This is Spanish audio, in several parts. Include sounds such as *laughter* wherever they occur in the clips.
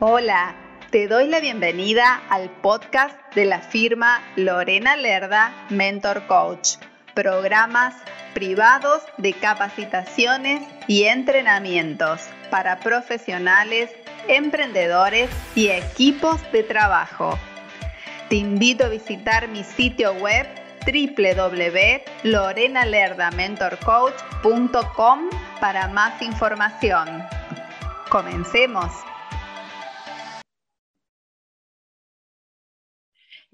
Hola, te doy la bienvenida al podcast de la firma Lorena Lerda Mentor Coach, programas privados de capacitaciones y entrenamientos para profesionales, emprendedores y equipos de trabajo. Te invito a visitar mi sitio web www.lorenalerdamentorcoach.com para más información. Comencemos.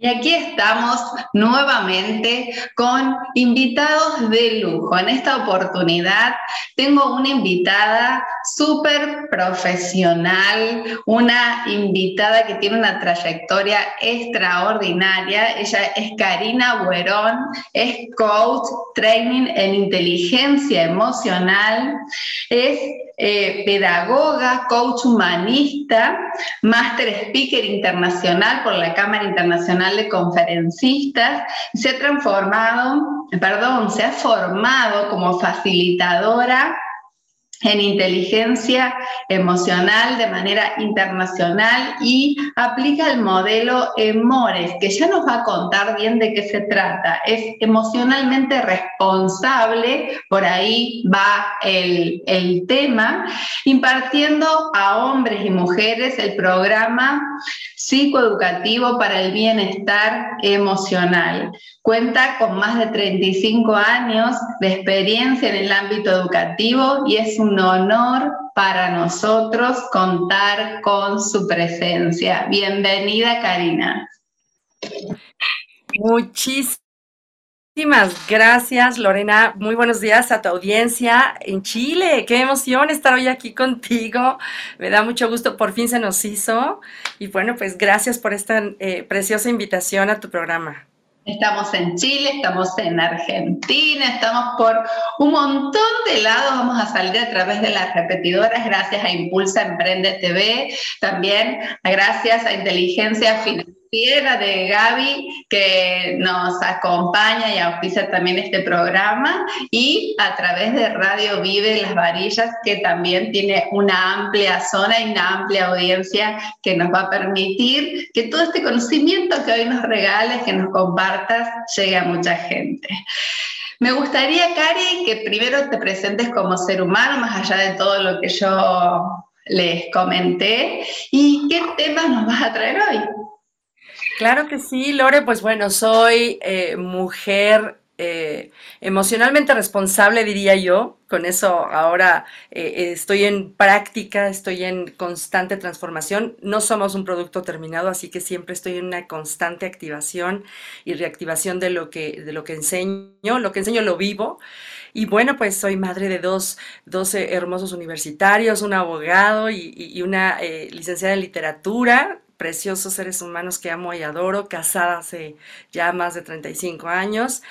Y aquí estamos nuevamente con invitados de lujo. En esta oportunidad tengo una invitada súper profesional, una invitada que tiene una trayectoria extraordinaria. Ella es Karina Buerón, es coach, training en inteligencia emocional, es eh, pedagoga, coach humanista, máster speaker internacional por la Cámara Internacional de Conferencistas, se ha transformado, perdón, se ha formado como facilitadora en inteligencia emocional de manera internacional y aplica el modelo EMORES, que ya nos va a contar bien de qué se trata. Es emocionalmente responsable, por ahí va el, el tema, impartiendo a hombres y mujeres el programa psicoeducativo para el bienestar emocional. Cuenta con más de 35 años de experiencia en el ámbito educativo y es un honor para nosotros contar con su presencia. Bienvenida, Karina. Muchísimas gracias, Lorena. Muy buenos días a tu audiencia en Chile. Qué emoción estar hoy aquí contigo. Me da mucho gusto, por fin se nos hizo. Y bueno, pues gracias por esta eh, preciosa invitación a tu programa. Estamos en Chile, estamos en Argentina, estamos por un montón de lados. Vamos a salir a través de las repetidoras gracias a Impulsa Emprende TV, también gracias a Inteligencia Financiera de Gaby, que nos acompaña y auspicia también este programa, y a través de Radio Vive Las Varillas, que también tiene una amplia zona y una amplia audiencia que nos va a permitir que todo este conocimiento que hoy nos regales, que nos compartas, llegue a mucha gente. Me gustaría, Cari, que primero te presentes como ser humano, más allá de todo lo que yo les comenté, y qué temas nos vas a traer hoy. Claro que sí, Lore, pues bueno, soy eh, mujer eh, emocionalmente responsable, diría yo. Con eso ahora eh, estoy en práctica, estoy en constante transformación. No somos un producto terminado, así que siempre estoy en una constante activación y reactivación de lo que, de lo que enseño. Lo que enseño lo vivo. Y bueno, pues soy madre de dos, hermosos universitarios, un abogado y, una licenciada en literatura preciosos seres humanos que amo y adoro, casada hace ya más de 35 años.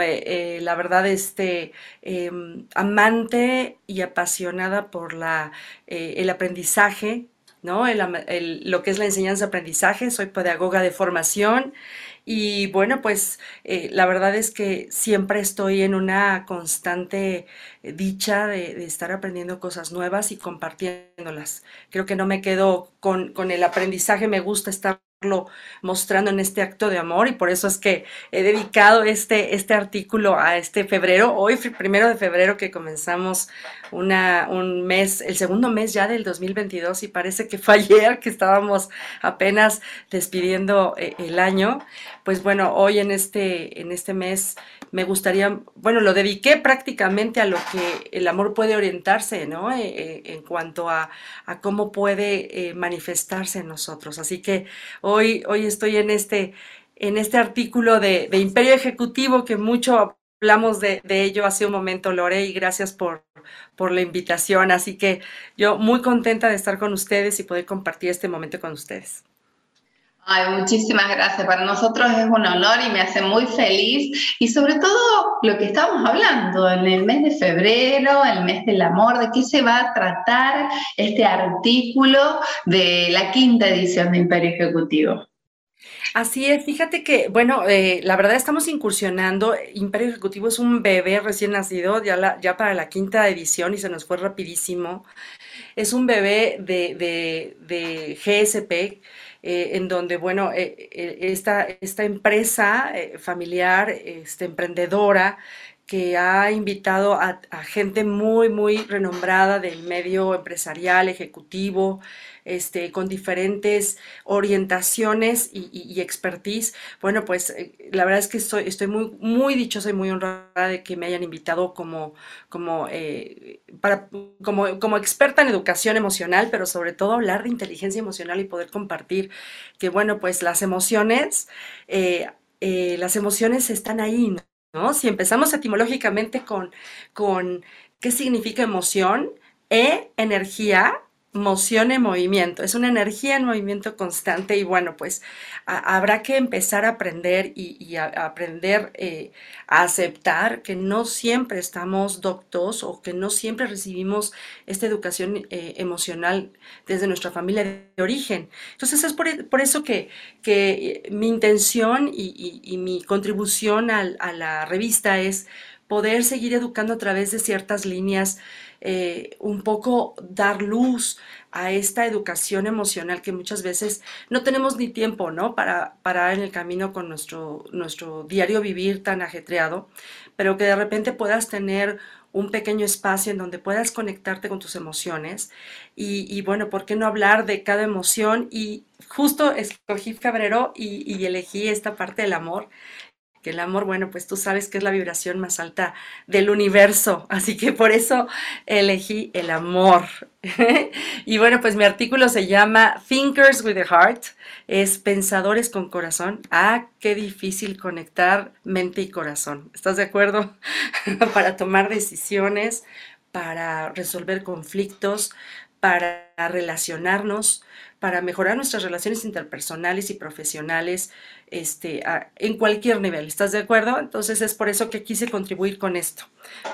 Eh, la verdad, este, em, amante y apasionada por la, eh, el aprendizaje, ¿no? lo que es la enseñanza-aprendizaje. Soy pedagoga de formación y bueno, pues eh, la verdad es que siempre estoy en una constante dicha de, estar aprendiendo cosas nuevas y compartiéndolas. Creo que no me quedo con, con el aprendizaje, me gusta estar mostrando en este acto de amor y por eso es que he dedicado este, este artículo a este febrero, hoy primero de febrero que comenzamos una, un mes, el segundo mes ya del 2022 y parece que fue *laughs* ayer que estábamos apenas despidiendo eh, el año, pues bueno, hoy en este, en este mes me gustaría, bueno, lo dediqué prácticamente a lo que el amor puede orientarse, ¿no? Eh, eh, en cuanto a, cómo puede manifestarse en nosotros. Así que Hoy, hoy estoy en este, en este artículo de, Imperio Ejecutivo que mucho hablamos de, ello hace un momento, Lore, y gracias por, por la invitación. Así que yo muy contenta de estar con ustedes y poder compartir este momento con ustedes. Ay, muchísimas gracias. Para nosotros es un honor y me hace muy feliz. Y sobre todo lo que estamos hablando en el mes de febrero, el mes del amor, de qué se va a tratar este artículo de la quinta edición de Imperio Ejecutivo. Así es, fíjate que, bueno, eh, la verdad estamos incursionando. Imperio Ejecutivo es un bebé recién nacido, ya, para la quinta edición y se nos fue rapidísimo. Es un bebé de GSP, eh, en donde, bueno, eh, eh, esta, esta empresa eh, familiar, este, emprendedora, que ha invitado a, gente muy, muy renombrada del medio empresarial, ejecutivo, este, con diferentes orientaciones y, expertise. Bueno, pues eh, la verdad es que estoy, estoy muy, muy dichosa y muy honrada de que me hayan invitado como, como, eh, como, como experta en educación emocional, pero sobre todo hablar de inteligencia emocional y poder compartir que, bueno, pues las emociones, eh, las emociones están ahí, ¿no? Si empezamos etimológicamente con, con qué significa emoción, E, energía, moción en movimiento, es una energía en movimiento constante y bueno, pues a- habrá que empezar a aprender y, y a, a aprender eh, a aceptar que no siempre estamos doctos o que no siempre recibimos esta educación eh, emocional desde nuestra familia de origen. Entonces es por, e- por eso que, que eh, mi intención y, y- y mi contribución a la revista es poder seguir educando a través de ciertas líneas eh, un poco dar luz a esta educación emocional que muchas veces no tenemos ni tiempo, ¿no? Para parar en el camino con nuestro, nuestro diario vivir tan ajetreado, pero que de repente puedas tener un pequeño espacio en donde puedas conectarte con tus emociones y, bueno, ¿por qué no hablar de cada emoción? Y justo escogí febrero y, y elegí esta parte del amor el amor, bueno, pues tú sabes que es la vibración más alta del universo, así que por eso elegí el amor. *laughs* y bueno, pues mi artículo se llama Thinkers with a Heart, es Pensadores con Corazón. Ah, qué difícil conectar mente y corazón. ¿Estás de acuerdo? *laughs* para tomar decisiones, para resolver conflictos, para relacionarnos, para mejorar nuestras relaciones interpersonales y profesionales, este, en cualquier nivel. ¿Estás de acuerdo? Entonces es por eso que quise contribuir con esto,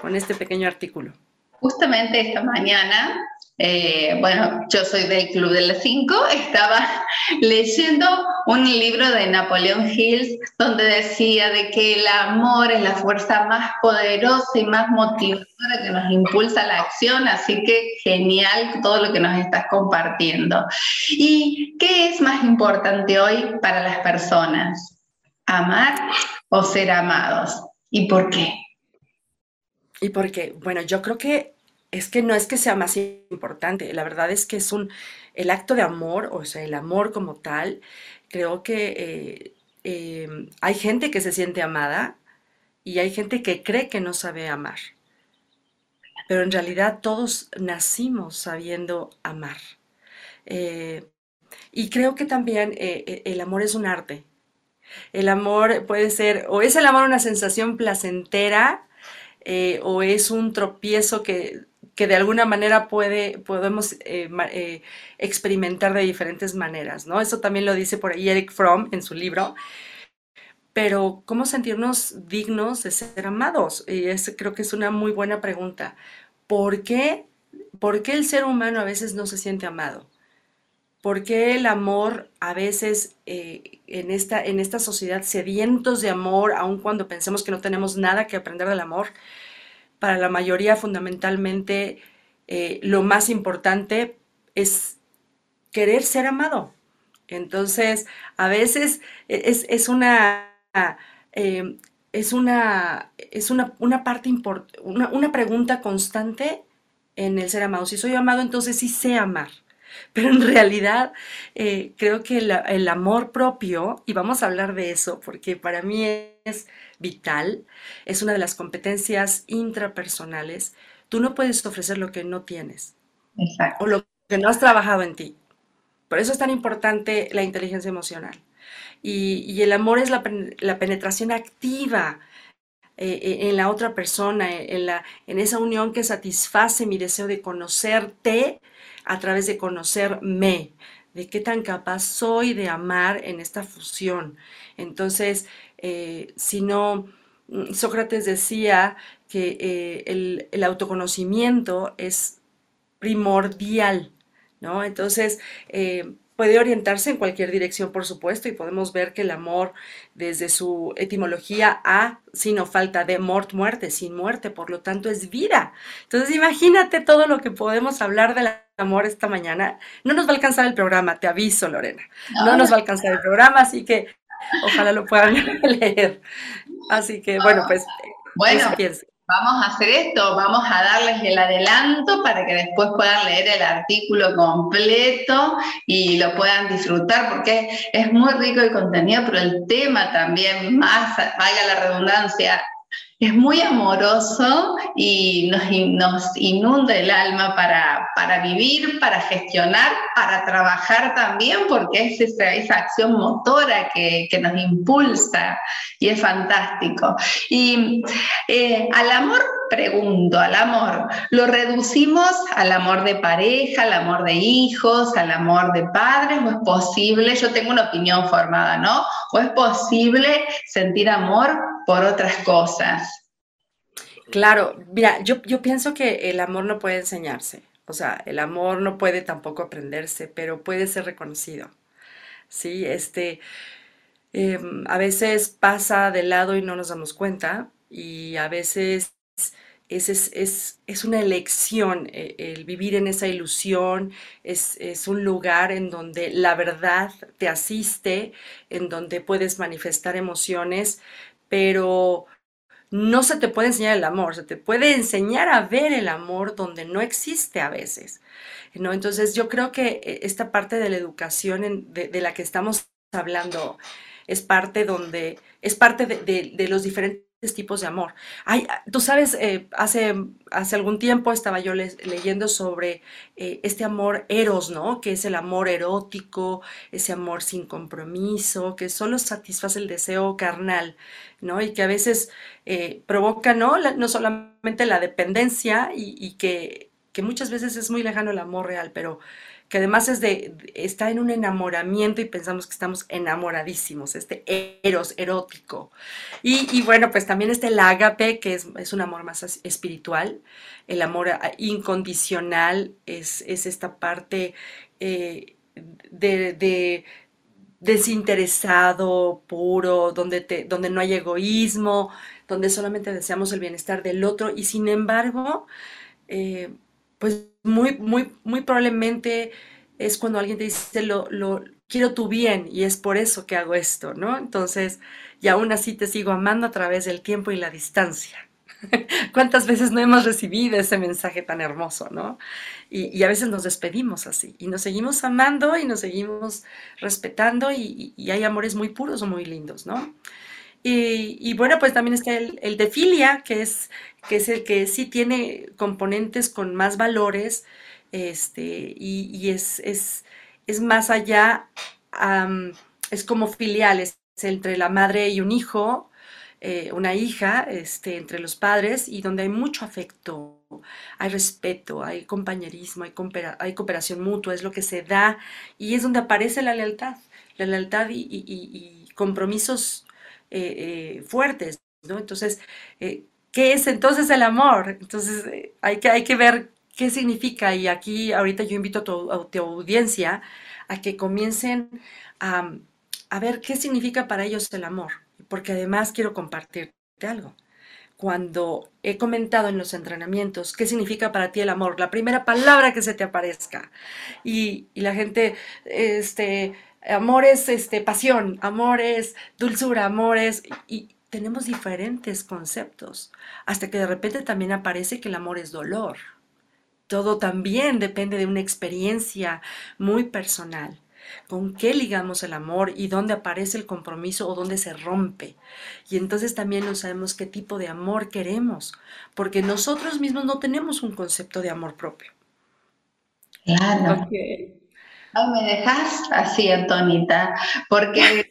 con este pequeño artículo. Justamente esta mañana, eh, bueno, yo soy del Club de las Cinco, *laughs* estaba leyendo un libro de Napoleón Hill donde decía de que el amor es la fuerza más poderosa y más motivadora que nos impulsa la acción, así que genial todo lo que nos estás compartiendo. ¿Y qué es más importante hoy para las personas? ¿Amar o ser amados? ¿Y por qué? Y porque, bueno, yo creo que es que no es que sea más importante, la verdad es que es un, el acto de amor, o sea, el amor como tal, creo que eh, eh, hay gente que se siente amada y hay gente que cree que no sabe amar, pero en realidad todos nacimos sabiendo amar. Eh, y creo que también eh, el amor es un arte. El amor puede ser, o es el amor una sensación placentera, o es un tropiezo que, que de alguna manera puede, podemos eh, eh, experimentar de diferentes maneras, ¿no? Eso también lo dice por ahí Eric Fromm en su libro. Pero, ¿cómo sentirnos dignos de ser amados? Y ese creo que es una muy buena pregunta. ¿Por qué, por qué el ser humano a veces no se siente amado? ¿Por qué el amor a veces eh, en esta, en esta sociedad sedientos de amor, aun cuando pensemos que no tenemos nada que aprender del amor, para la mayoría fundamentalmente eh, lo más importante es querer ser amado? Entonces, a veces e- es, es una, eh, es una, es una, una parte importante, una, una pregunta constante en el ser amado. Si soy amado, entonces sí sé amar. *laughs* Pero en realidad eh, creo que el, el amor propio, y vamos a hablar de eso, porque para mí es vital, es una de las competencias intrapersonales. Tú no puedes ofrecer lo que no tienes o Exacto. lo que no has trabajado en ti. Por eso es tan importante la inteligencia emocional. Y, y el amor es la, la penetración activa eh, eh, en la otra persona, eh, en, la, en esa unión que satisface mi deseo de conocerte a través de conocerme, de qué tan capaz soy de amar en esta fusión. Entonces, eh, si no, mm, Sócrates decía que eh, el, autoconocimiento es primordial, ¿no? Entonces, eh, puede orientarse en cualquier dirección, por supuesto, y podemos ver que el amor, desde su etimología a, sino falta de mort, muerte, sin muerte, por lo tanto es vida. Entonces, imagínate todo lo que podemos hablar del amor esta mañana. No nos va a alcanzar el programa, te aviso, Lorena. No nos va a alcanzar el programa, así que ojalá lo puedan *laughs* leer. Así que, bueno, pues. Bueno, vamos a hacer esto, vamos a darles el adelanto para que después puedan leer el artículo completo y lo puedan disfrutar, porque es muy rico el contenido, pero el tema también, más, valga la redundancia, es muy amoroso y nos, inunda el alma para, para, vivir, para gestionar, para trabajar también, porque es esa, esa acción motora que, que, nos impulsa y es fantástico. Y eh, al amor, pregunto, al amor, ¿lo reducimos al amor de pareja, al amor de hijos, al amor de padres? ¿O es posible? Yo tengo una opinión formada, ¿no? ¿O es posible sentir amor por otras cosas? Claro, mira, yo, yo pienso que el amor no puede enseñarse, o sea, el amor no puede tampoco aprenderse, pero puede ser reconocido. Sí, este, em, a veces pasa de lado y no nos damos cuenta, y a veces es, es, es, una elección eh, el vivir en esa ilusión, es, es, un lugar en donde la verdad te asiste, en donde puedes manifestar emociones, pero no se te puede enseñar el amor, se te puede enseñar a ver el amor donde no existe a veces. ¿no? Entonces yo creo que eh, esta parte de la educación de, la que estamos hablando es parte donde es parte de los diferentes tipos de amor. Ay, ah, tú sabes, eh, hace, hace algún tiempo estaba yo leyendo sobre eh, este amor eros, ¿no? Que es el amor erótico, ese amor sin compromiso, que solo satisface el deseo carnal, ¿no? Y que a veces eh, provoca, ¿no? no solamente la dependencia y, y que, que muchas veces es muy lejano el amor real, pero que además es de, está en un enamoramiento y pensamos que estamos enamoradísimos, este eros erótico. Y, bueno, pues también este el ágape, que es, un amor más espiritual, el amor incondicional es, esta parte eh, de, desinteresado, puro, donde, te, donde no hay egoísmo, donde solamente deseamos el bienestar del otro y sin embargo, eh, pues muy, muy, muy probablemente es cuando alguien te dice, lo, quiero tu bien y es por eso que hago esto, ¿no? Entonces, y aún así te sigo amando a través del tiempo y la distancia. *laughs* ¿Cuántas veces no hemos recibido ese mensaje tan hermoso, no? Y, a veces nos despedimos así y nos seguimos amando y nos seguimos respetando y hay amores muy puros o muy lindos, ¿no? Y, bueno, pues también está el, de filia, que es, que es el que sí tiene componentes con más valores, este, y, es, es, es, más allá, es como filiales entre la madre y un hijo, eh, una hija, este, entre los padres, y donde hay mucho afecto, hay respeto, hay compañerismo, hay, cooperación mutua, es lo que se da, y es donde aparece la lealtad, la lealtad y compromisos eh, eh, fuertes, ¿no? Entonces, eh, ¿qué es entonces el amor? Entonces, hay, que, hay que ver qué significa y aquí ahorita yo invito a tu, audiencia a que comiencen a, a ver qué significa para ellos el amor, porque además quiero compartirte algo cuando he comentado en los entrenamientos qué significa para ti el amor, la primera palabra que se te aparezca. Y, y la gente, este, amor es este, pasión, amor es dulzura, amor es... Y tenemos diferentes conceptos, hasta que de repente también aparece que el amor es dolor. Todo también depende de una experiencia muy personal. ¿Con qué ligamos el amor y dónde aparece el compromiso o dónde se rompe? Y entonces también no sabemos qué tipo de amor queremos, porque nosotros mismos no tenemos un concepto de amor propio. Claro. Ay, me dejas así, Antonita, porque *laughs* es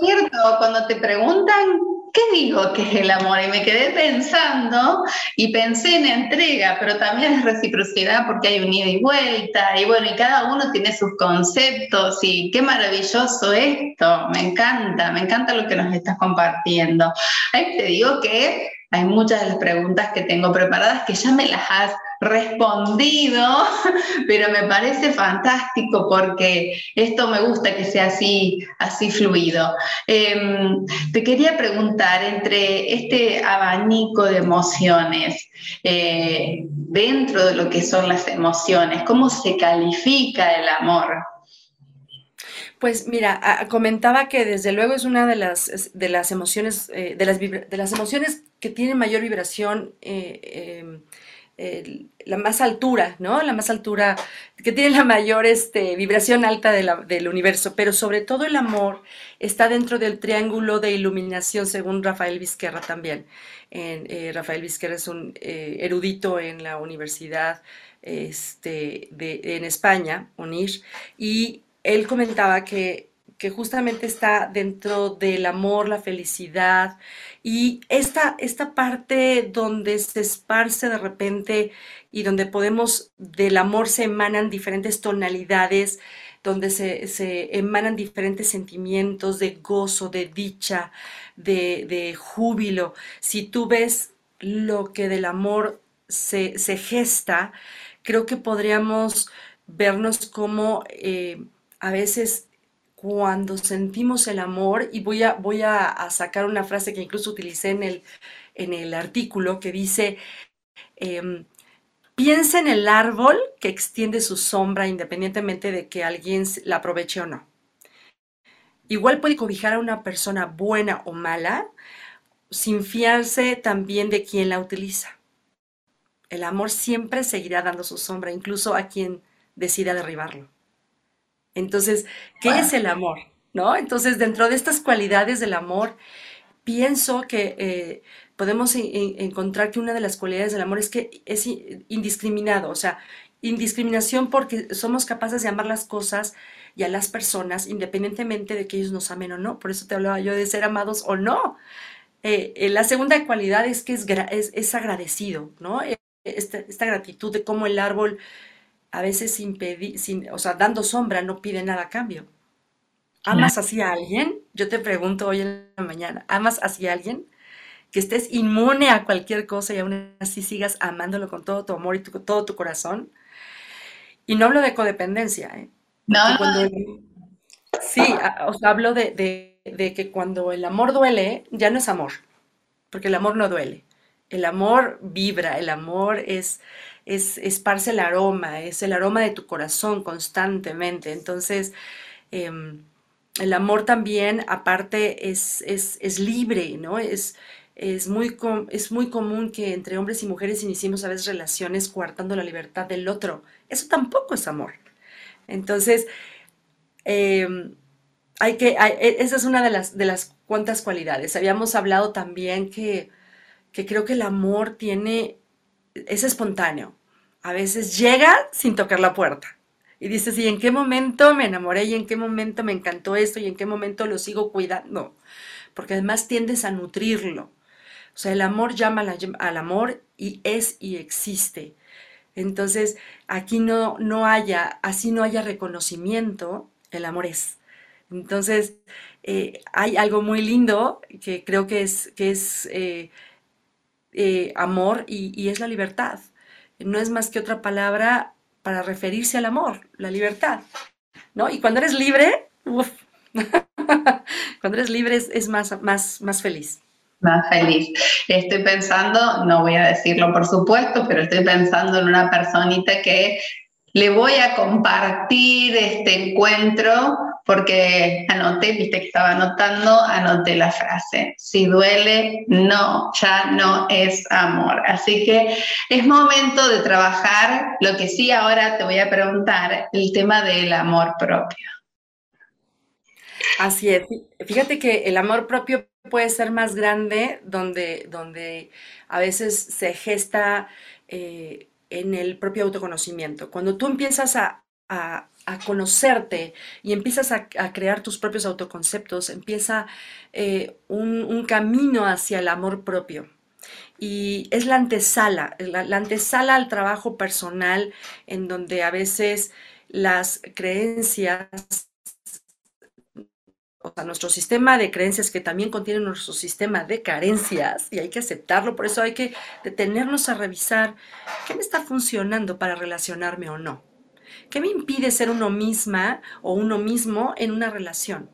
cierto, cuando te preguntan, ¿qué digo que es el amor? Y me quedé pensando y pensé en entrega, pero también es reciprocidad porque hay un ida y vuelta, y bueno, y cada uno tiene sus conceptos, y qué maravilloso esto, me encanta, me encanta lo que nos estás compartiendo. Ahí te digo que hay muchas de las preguntas que tengo preparadas que ya me las has respondido, *laughs* pero me parece fantástico porque esto me gusta que sea así, así fluido. Em, te quería preguntar, entre este abanico de emociones, eh, dentro de lo que son las emociones, ¿cómo se califica el amor? Pues mira, comentaba que desde luego es una de las, de las emociones, eh, de, las, de las emociones que tienen mayor vibración eh, la más altura, ¿no? La más altura, que tiene la mayor este, vibración alta del universo, pero sobre todo el amor está dentro del triángulo de iluminación, según Rafael Vizquerra también. Eh, Rafael Vizquerra es un eh, erudito en la Universidad este, en España, UNIR, y él comentaba que que justamente está dentro del amor, la felicidad y esta, esta parte donde se esparce de repente y donde podemos, del amor se emanan diferentes tonalidades, donde se, emanan diferentes sentimientos de gozo, de dicha, de, de, júbilo. Si tú ves lo que del amor se, se gesta, creo que podríamos vernos como eh, a veces cuando sentimos el amor, y voy a, voy a, sacar una frase que incluso utilicé en el, en el artículo, que dice, em, piensa en el árbol que extiende su sombra independientemente de que alguien la aproveche o no. Igual puede cobijar a una persona buena o mala sin fiarse también de quien la utiliza. El amor siempre seguirá dando su sombra, incluso a quien decida derribarlo. Entonces, ¿qué es el amor? ¿No? Entonces, dentro de estas cualidades del amor, pienso que eh, podemos encontrar que una de las cualidades del amor es que es indiscriminado, o sea, indiscriminación porque somos capaces de amar las cosas y a las personas independientemente de que ellos nos amen o no. Por eso te hablaba yo de ser amados o no. Eh, eh, la segunda cualidad es que es, es, agradecido, ¿no? Esta, esta, gratitud de cómo el árbol a veces sin pedir, sin, o sea, dando sombra, no pide nada a cambio. ¿Amas así a alguien? Yo te pregunto hoy en la mañana, ¿amas así a alguien? Que estés inmune a cualquier cosa y aún así sigas amándolo con todo tu amor y todo tu corazón. Y no hablo de codependencia, ¿eh? No. sí, os hablo de, de que cuando el amor duele, ya no es amor, porque el amor no duele. El amor vibra, el amor es, es, esparce el aroma, es el aroma de tu corazón constantemente. Entonces, em, el amor también, aparte, es, es, libre, ¿no? Es, es muy, es muy común que entre hombres y mujeres iniciemos a veces relaciones coartando la libertad del otro. Eso tampoco es amor. Entonces, em, hay que, e, esa es una de las, de las cuantas cualidades. Habíamos hablado también que, que creo que el amor tiene, es espontáneo a veces llega sin tocar la puerta. Y dices, ¿y en qué momento me enamoré? ¿Y en qué momento me encantó esto? ¿Y en qué momento lo sigo cuidando? Porque además tiendes a nutrirlo. O sea, el amor llama al amor y es y existe. Entonces, aquí no, no haya, así no haya reconocimiento, el amor es. Entonces, eh, hay algo muy lindo que creo que es, que es eh, eh, amor y es la libertad no es más que otra palabra para referirse al amor, la libertad, ¿no? Y cuando eres libre, *laughs* cuando eres libre es, más, más, más feliz. Más feliz. Estoy pensando, no voy a decirlo por supuesto, pero estoy pensando en una personita que le voy a compartir este encuentro porque anoté, viste que estaba anotando, anoté la frase, si duele, no, ya no es amor. Así que es momento de trabajar lo que sí ahora te voy a preguntar, el tema del amor propio. Así es. Fíjate que el amor propio puede ser más grande donde, donde a veces se gesta eh, en el propio autoconocimiento. Cuando tú empiezas a, a conocerte y empiezas a, crear tus propios autoconceptos, empieza eh, un, camino hacia el amor propio. Y es la antesala, la, antesala al trabajo personal en donde a veces las creencias o sea, nuestro sistema de creencias que también contiene nuestro sistema de carencias y hay que aceptarlo, por eso hay que detenernos a revisar qué me está funcionando para relacionarme o no. ¿Qué me impide ser uno misma o uno mismo en una relación?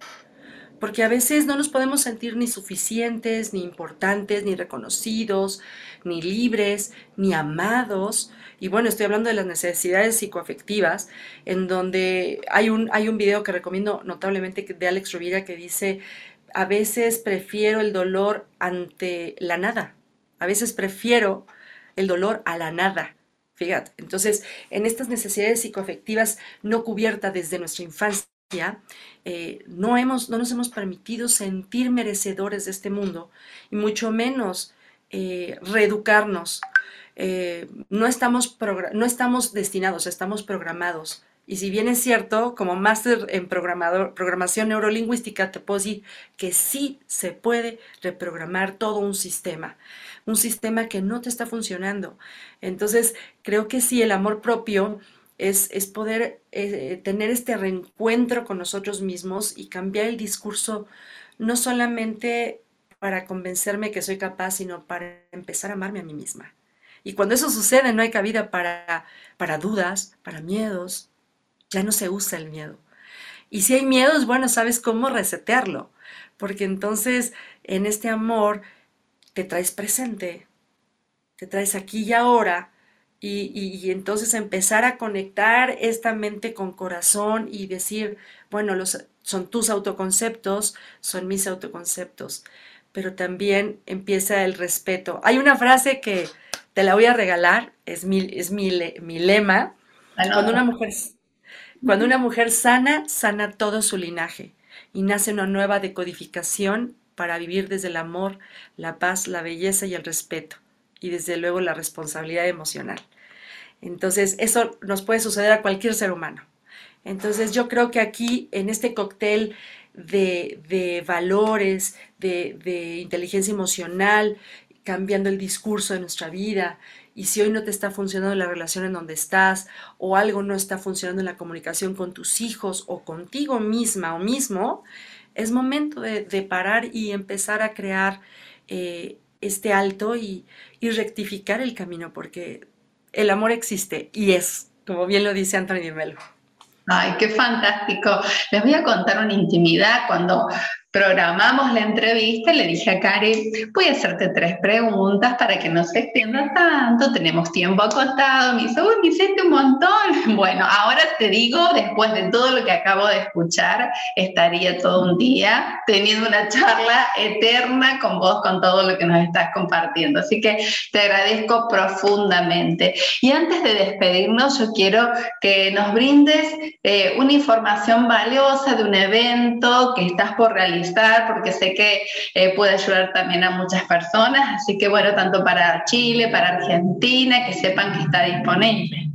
Porque a veces no nos podemos sentir ni suficientes, ni importantes, ni reconocidos, ni libres, ni amados. Y bueno, estoy hablando de las necesidades psicoafectivas, en donde hay un, hay un video que recomiendo notablemente de Alex Rovira que dice, a veces prefiero el dolor ante la nada. A veces prefiero el dolor a la nada. Fíjate, entonces en estas necesidades psicoafectivas no cubiertas desde nuestra infancia, eh, no, hemos, no nos hemos permitido sentir merecedores de este mundo y mucho menos eh, reeducarnos. Eh, no, estamos no estamos destinados, estamos programados. Y si bien es cierto, como máster en programación neurolingüística, te puedo decir que sí se puede reprogramar todo un sistema un sistema que no te está funcionando. Entonces, creo que sí, el amor propio es, es poder eh, tener este reencuentro con nosotros mismos y cambiar el discurso, no solamente para convencerme que soy capaz, sino para empezar a amarme a mí misma. Y cuando eso sucede, no hay cabida para, para dudas, para miedos. Ya no se usa el miedo. Y si hay miedos, bueno, sabes cómo resetearlo. Porque entonces en este amor te traes presente, te traes aquí y ahora, y, entonces empezar a conectar esta mente con corazón y decir, bueno, los, son tus autoconceptos, son mis autoconceptos, pero también empieza el respeto. Hay una frase que te la voy a regalar, es mi, es mi, mi lema, cuando una, mujer, cuando una mujer sana, sana todo su linaje y nace una nueva decodificación para vivir desde el amor, la paz, la belleza y el respeto, y desde luego la responsabilidad emocional. Entonces, eso nos puede suceder a cualquier ser humano. Entonces, yo creo que aquí, en este cóctel de, valores, de, de inteligencia emocional, cambiando el discurso de nuestra vida, y si hoy no te está funcionando la relación en donde estás o algo no está funcionando en la comunicación con tus hijos o contigo misma o mismo, es momento de, parar y empezar a crear eh, este alto y, rectificar el camino, porque el amor existe y es, como bien lo dice Anthony Melo. Ay, qué fantástico. Les voy a contar una intimidad. Cuando programamos la entrevista, le dije a Cari, voy a hacerte tres preguntas para que no se extienda tanto, tenemos tiempo acostado, me dice, uy, me hiciste un montón. *laughs* Bueno, ahora te digo, después de todo lo que acabo de escuchar, estaría todo un día teniendo una charla eterna con vos, con todo lo que nos estás compartiendo. Así que te agradezco profundamente. Y antes de despedirnos, yo quiero que nos brindes eh, una información valiosa de un evento que estás por realizar porque sé que eh, puede ayudar también a muchas personas. Así que bueno, tanto para Chile, para Argentina, que sepan que está disponible.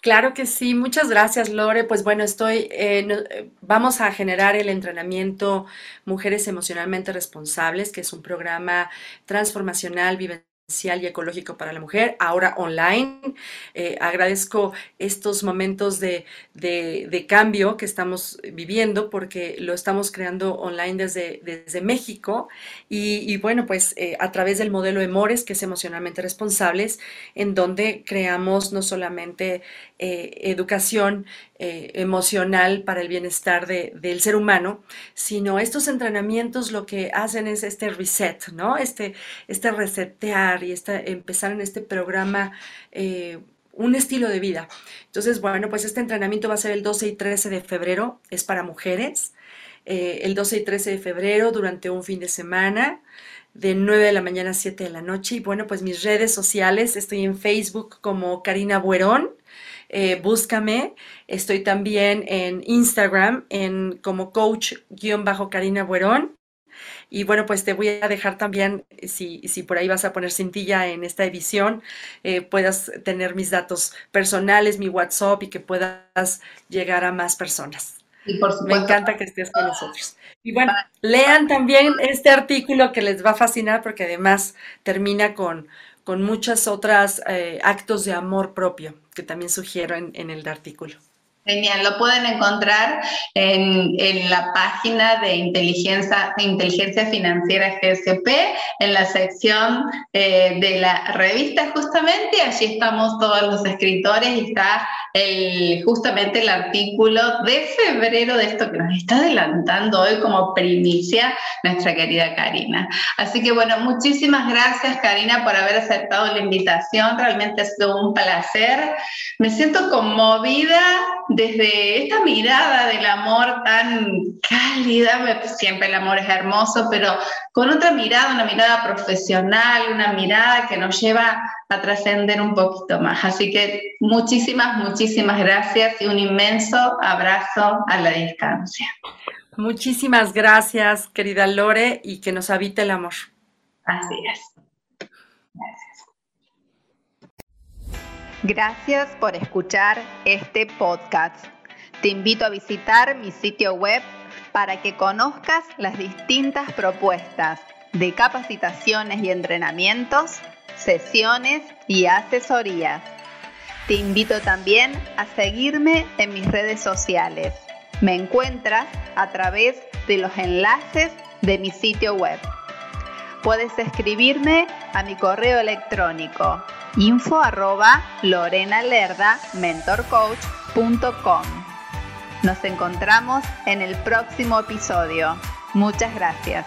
Claro que sí, muchas gracias Lore. Pues bueno, estoy, eh, eh, vamos a generar el entrenamiento Mujeres Emocionalmente Responsables, que es un programa transformacional, vivencial y ecológico para la mujer, ahora online. Eh, agradezco estos momentos de, cambio que estamos viviendo porque lo estamos creando online desde, desde México y, bueno, pues eh, a través del modelo EMORES, que es emocionalmente responsables, en donde creamos no solamente eh, educación emocional para el bienestar del ser humano, sino estos entrenamientos lo que hacen es este reset, ¿no? Este, este resetear y empezar en este programa eh, un estilo de vida. Entonces, bueno, pues este entrenamiento va a ser el 12 y 13 de febrero, es para mujeres. Eh, el 12 y 13 de febrero durante un fin de semana de 9 de la mañana a 7 de la noche. Y bueno, pues mis redes sociales, estoy en Facebook como Karina Buerón, eh, búscame. Estoy también en Instagram en como coach-karina Buerón. Y bueno, pues te voy a dejar también, si, si por ahí vas a poner cintilla en esta edición, eh, puedas tener mis datos personales, mi WhatsApp y que puedas llegar a más personas. Y por supuesto, Me encanta que estés con nosotros. Y bueno, lean también este artículo que les va a fascinar porque además termina con, con muchas otras eh, actos de amor propio que también sugiero en, en el artículo. Genial, lo pueden encontrar en, la página de inteligencia, inteligencia financiera GSP, en la sección eh, de la revista justamente, allí estamos todos los escritores y está justamente el artículo de febrero de esto que nos está adelantando hoy como primicia nuestra querida Karina. Así que bueno, muchísimas gracias Karina por haber aceptado la invitación, realmente ha sido un placer. Me siento conmovida desde esta mirada del amor tan cálida, siempre el amor es hermoso, pero con otra mirada, una mirada profesional, una mirada que nos lleva a trascender un poquito más. Así que muchísimas, muchísimas gracias y un inmenso abrazo a la distancia. Muchísimas gracias, querida Lore, y que nos habite el amor. Así es. Gracias por escuchar este podcast. Te invito a visitar mi sitio web para que conozcas las distintas propuestas de capacitaciones y entrenamientos, sesiones y asesorías. Te invito también a seguirme en mis redes sociales. Me encuentras a través de los enlaces de mi sitio web. Puedes escribirme a mi correo electrónico info arroba mentorcoach.com. Nos encontramos en el próximo episodio. Muchas gracias.